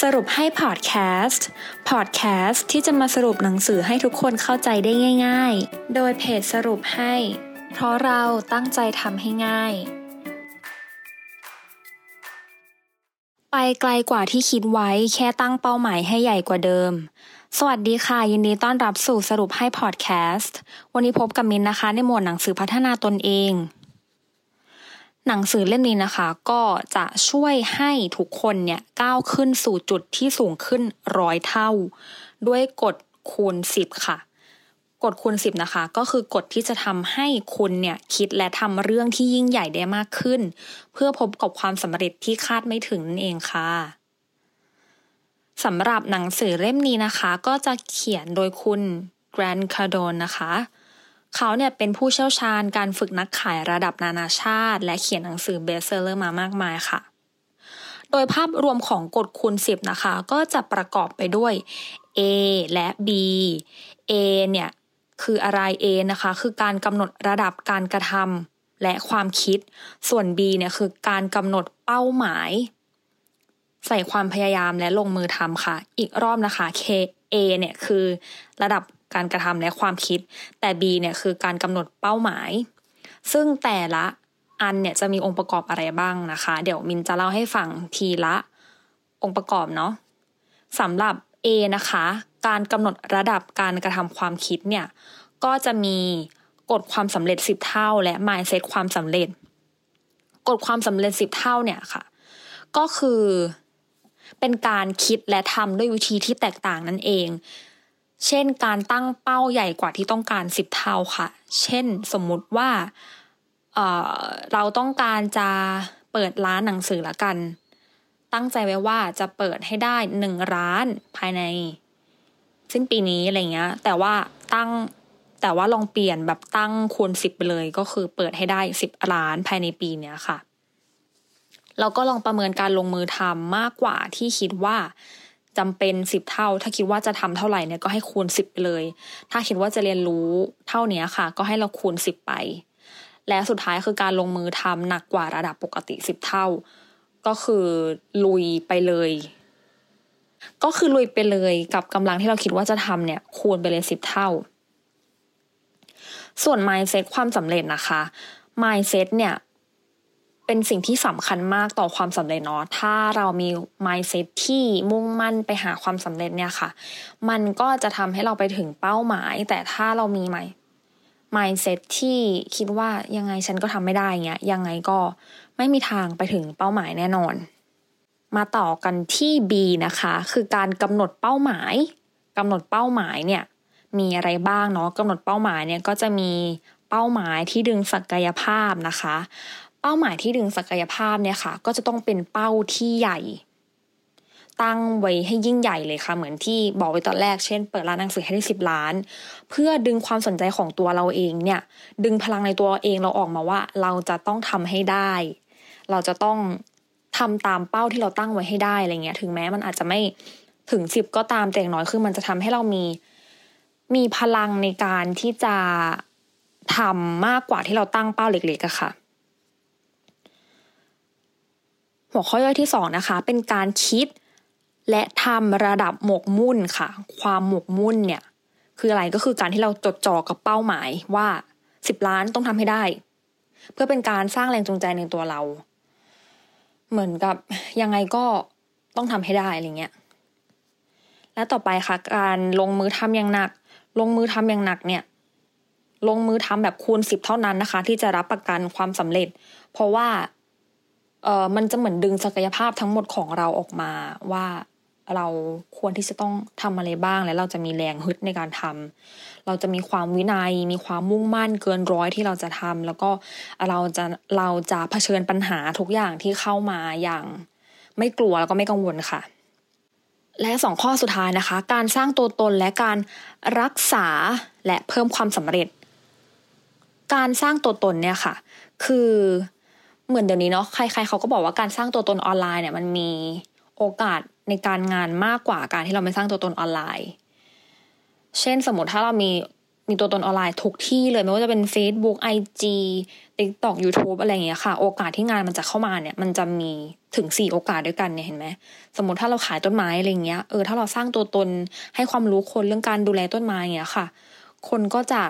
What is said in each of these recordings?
สรุปให้พอดแคสต์ พอดแคสต์ที่จะมาสรุปหนังสือให้ทุกคนเข้าใจได้ง่าย ๆ โดยเพจสรุปให้ เพราะเราตั้งใจทำให้ง่าย ไปไกลกว่าที่คิดไว้แค่ตั้งเป้าหมายให้ใหญ่กว่าเดิม สวัสดีค่ะ ยินดีต้อนรับสู่สรุปให้พอดแคสต์ วันนี้พบกับมินนะคะในหมวดหนังสือพัฒนาตนเอง หนังสือเล่มนี้นะคะ ก็จะช่วยให้ทุกคนเนี่ยก้าวขึ้นสู่จุดที่สูงขึ้นร้อยเท่า ด้วยกฎคูณสิบค่ะกฎคูณสิบนะคะ ก็คือกฎที่จะทำให้คุณเนี่ยคิดและทำเรื่องที่ยิ่งใหญ่ได้มากขึ้น เพื่อพบกับความสำเร็จที่คาดไม่ถึงนั่นเองค่ะสำหรับหนังสือเล่มนี้นะคะ ก็จะเขียนโดยคุณแกรนคาโดนนะคะ เขาเนี่ยเป็นผู้เชี่ยวชาญการฝึกนักขายระดับนานาชาติ และเขียนหนังสือ best seller มามากมายค่ะ โดยภาพรวมของกฎคูณ 10 นะคะ ก็จะประกอบไปด้วย A และ B A เนี่ยคืออะไร A นะคะ คือการกำหนดระดับการกระทำและความคิด ส่วน B เนี่ยคือการกำหนดเป้าหมาย ใส่ความพยายามและลงมือทำค่ะ อีกรอบนะคะ K A เนี่ยคือระดับ การกระทำและความคิด แต่ B เนี่ยคือการกำหนดเป้าหมาย ซึ่งแต่ละอันเนี่ยจะมีองค์ประกอบอะไรบ้างนะคะ เดี๋ยวมินจะเล่าให้ฟังทีละองค์ประกอบเนาะสำหรับ A นะคะ การกำหนดระดับการกระทำความคิดเนี่ยก็จะมีกฎความสำเร็จ 10 เท่า และ mindset ความสำเร็จ กฎความสำเร็จ 10 เท่าเนี่ยค่ะ ก็คือเป็นการคิดและทำด้วยวิธีที่แตกต่างนั่นเอง เช่นการตั้งเป้าใหญ่กว่าที่ต้องการสิบเท่าค่ะ เช่นสมมุติว่าเเราต้องการจะเปิดร้านหนังสือละกัน ตั้งใจไว้ว่าจะเปิดให้ได้หนึ่งร้านภายใน สิ้นปีนี้อะไรเงี้ย แต่ว่าตั้งแต่ว่าลองเปลี่ยนแบบตั้งคูณสิบไปเลยก็คือเปิดให้ได้สิบร้านภายในปีเนี้ยค่ะเราก็ลองประเมินการลงมือทำมากกว่าที่คิดว่า จำเป็นสิบเท่า ถ้าคิดว่าจะทำเท่าไหร่เนี่ยก็ให้คูณสิบไปเลย ถ้าคิดว่าจะเรียนรู้เท่านี้ค่ะ ก็ให้เราคูณสิบไป และสุดท้ายคือการลงมือทำหนักกว่าระดับปกติสิบเท่า ก็คือลุยไปเลย ก็คือลุยไปเลยกับกำลังที่เราคิดว่าจะทำเนี่ย คูณไปเลยสิบเท่า ส่วน mindset ความสำเร็จนะคะ mindset เนี่ย เป็นสิ่งที่สำคัญมากต่อความสำเร็จเนาะ ถ้าเรามี mindset ที่มุ่งมั่นไปหาความสำเร็จเนี่ยค่ะ มันก็จะทำให้เราไปถึงเป้าหมาย แต่ถ้าเรามีไหม mindset ที่คิดว่ายังไงฉันก็ทำไม่ได้เงี้ย ยังไงก็ไม่มีทางไปถึงเป้าหมายแน่นอน มาต่อกันที่ B นะคะ คือการกำหนดเป้าหมายกำหนดเป้าหมายเนี่ยมีอะไรบ้างเนาะกำหนดเป้าหมายเนี่ยก็จะมีเป้าหมายที่ดึงศักยภาพนะคะ เป้าหมายที่ดึงศักยภาพเนี่ยค่ะ ก็จะต้องเป็นเป้าที่ใหญ่ ตั้งไว้ให้ยิ่งใหญ่เลยค่ะ เหมือนที่บอกไว้ตอนแรกเช่น เปิดร้านหนังสือให้ได้สิบล้าน เพื่อดึงความสนใจของตัวเราเองเนี่ย ดึงพลังในตัวเองเราออกมาว่า เราจะต้องทำให้ได้ เราจะต้องทำตามเป้าที่เราตั้งไว้ให้ได้อะไรเงี้ย ถึงแม้มันอาจจะไม่ถึงสิบก็ตามแต่อย่างน้อยคือมันจะทำให้เรามี มีพลังในการที่จะทำมากกว่าที่เราตั้งเป้าเล็กๆอะค่ะ หัวข้อย่อยที่สองนะคะเป็นการคิด และทำระดับหมกมุ่นค่ะ ความหมกมุ่นเนี่ยคืออะไรก็คือการที่เราจดจ่อกับเป้าหมายว่าสิบล้านต้องทำให้ได้ เพื่อเป็นการสร้างแรงจูงใจในตัวเรา เหมือนกับยังไงก็ต้องทำให้ได้อะไรเงี้ยและต่อไปค่ะ การลงมือทำอย่างหนัก ลงมือทำอย่างหนักเนี่ย ลงมือทำแบบคูณสิบเท่านั้นนะคะ ที่จะรับประกันความสำเร็จ เพราะว่า เออมันจะเหมือนดึงศักยภาพทั้งหมดของเราออกมาว่าเราควรที่จะต้องทำอะไรบ้าง และเราจะมีแรงฮึดในการทำเราจะมีความวินัย มีความมุ่งมั่นเกินร้อยที่เราจะทำแล้วก็เราจะเราจะเผชิญปัญหาทุกอย่างที่เข้ามาอย่างไม่กลัวแล้วก็ไม่กังวลค่ะ และสองข้อสุดท้ายนะคะ การสร้างตัวตนและการรักษาและเพิ่มความสำเร็จ การสร้างตัวตนเนี่ยค่ะ คือ เหมือนเดี๋ยวนี้เนาะใครๆเขาก็บอกว่าการสร้างตัวตนออนไลน์เนี่ยมันมีโอกาสในการงานมากกว่าการที่เราไม่สร้างตัวตนออนไลน์ เช่นสมมติถ้าเรามีมีตัวตนออนไลน์ทุกที่เลยไม่ว่าจะเป็น Facebook IG TikTok YouTube อะไรอย่างเงี้ยค่ะ โอกาสที่งานมันจะเข้ามาเนี่ย มันจะมีถึงสี่โอกาสด้วยกันเนี่ยเห็นไหมสมมติถ้าเราขายต้นไม้อะไรเงี้ยเออถ้าเราสร้างตัวตนให้ความรู้คนเรื่องการดูแลต้นไม้เงี้ยค่ะ คนก็จะ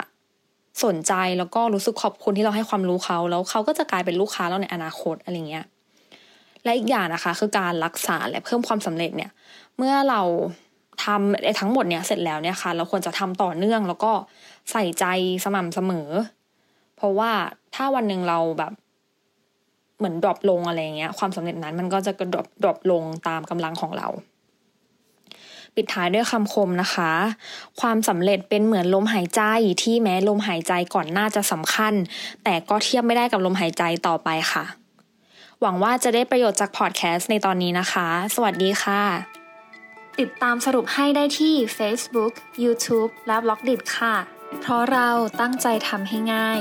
สนใจแล้วก็รู้สึกขอบคุณที่เราให้ความรู้เขาแล้วเขาก็จะกลายเป็นลูกค้าเราในอนาคตอะไรเงี้ยและอีกอย่างนะคะ คือการรักษาและเพิ่มความสำเร็จเนี่ย เมื่อเราทำไอ้ทั้งหมดเนี่ยเสร็จแล้วเนี่ยค่ะ เราควรจะทำต่อเนื่องแล้วก็ใส่ใจสม่ำเสมอ เพราะว่าถ้าวันหนึ่งเราแบบเหมือน drop ลงอะไรเงี้ย ความสำเร็จนั้นมันก็จะก็จะ drop drop ลงตามกำลังของเรา ปิดท้ายด้วยคำคมนะคะ ความสำเร็จเป็นเหมือนลมหายใจที่แม้ลมหายใจก่อนหน้าจะสำคัญ แต่ก็เทียบไม่ได้กับลมหายใจต่อไปค่ะ หวังว่าจะได้ประโยชน์จากพอดแคสต์ในตอนนี้นะคะ สวัสดีค่ะ ติดตามสรุปให้ได้ที่ Facebook, YouTube และ b ล็อกดิค่ะ เพราะเราตั้งใจทำให้ง่าย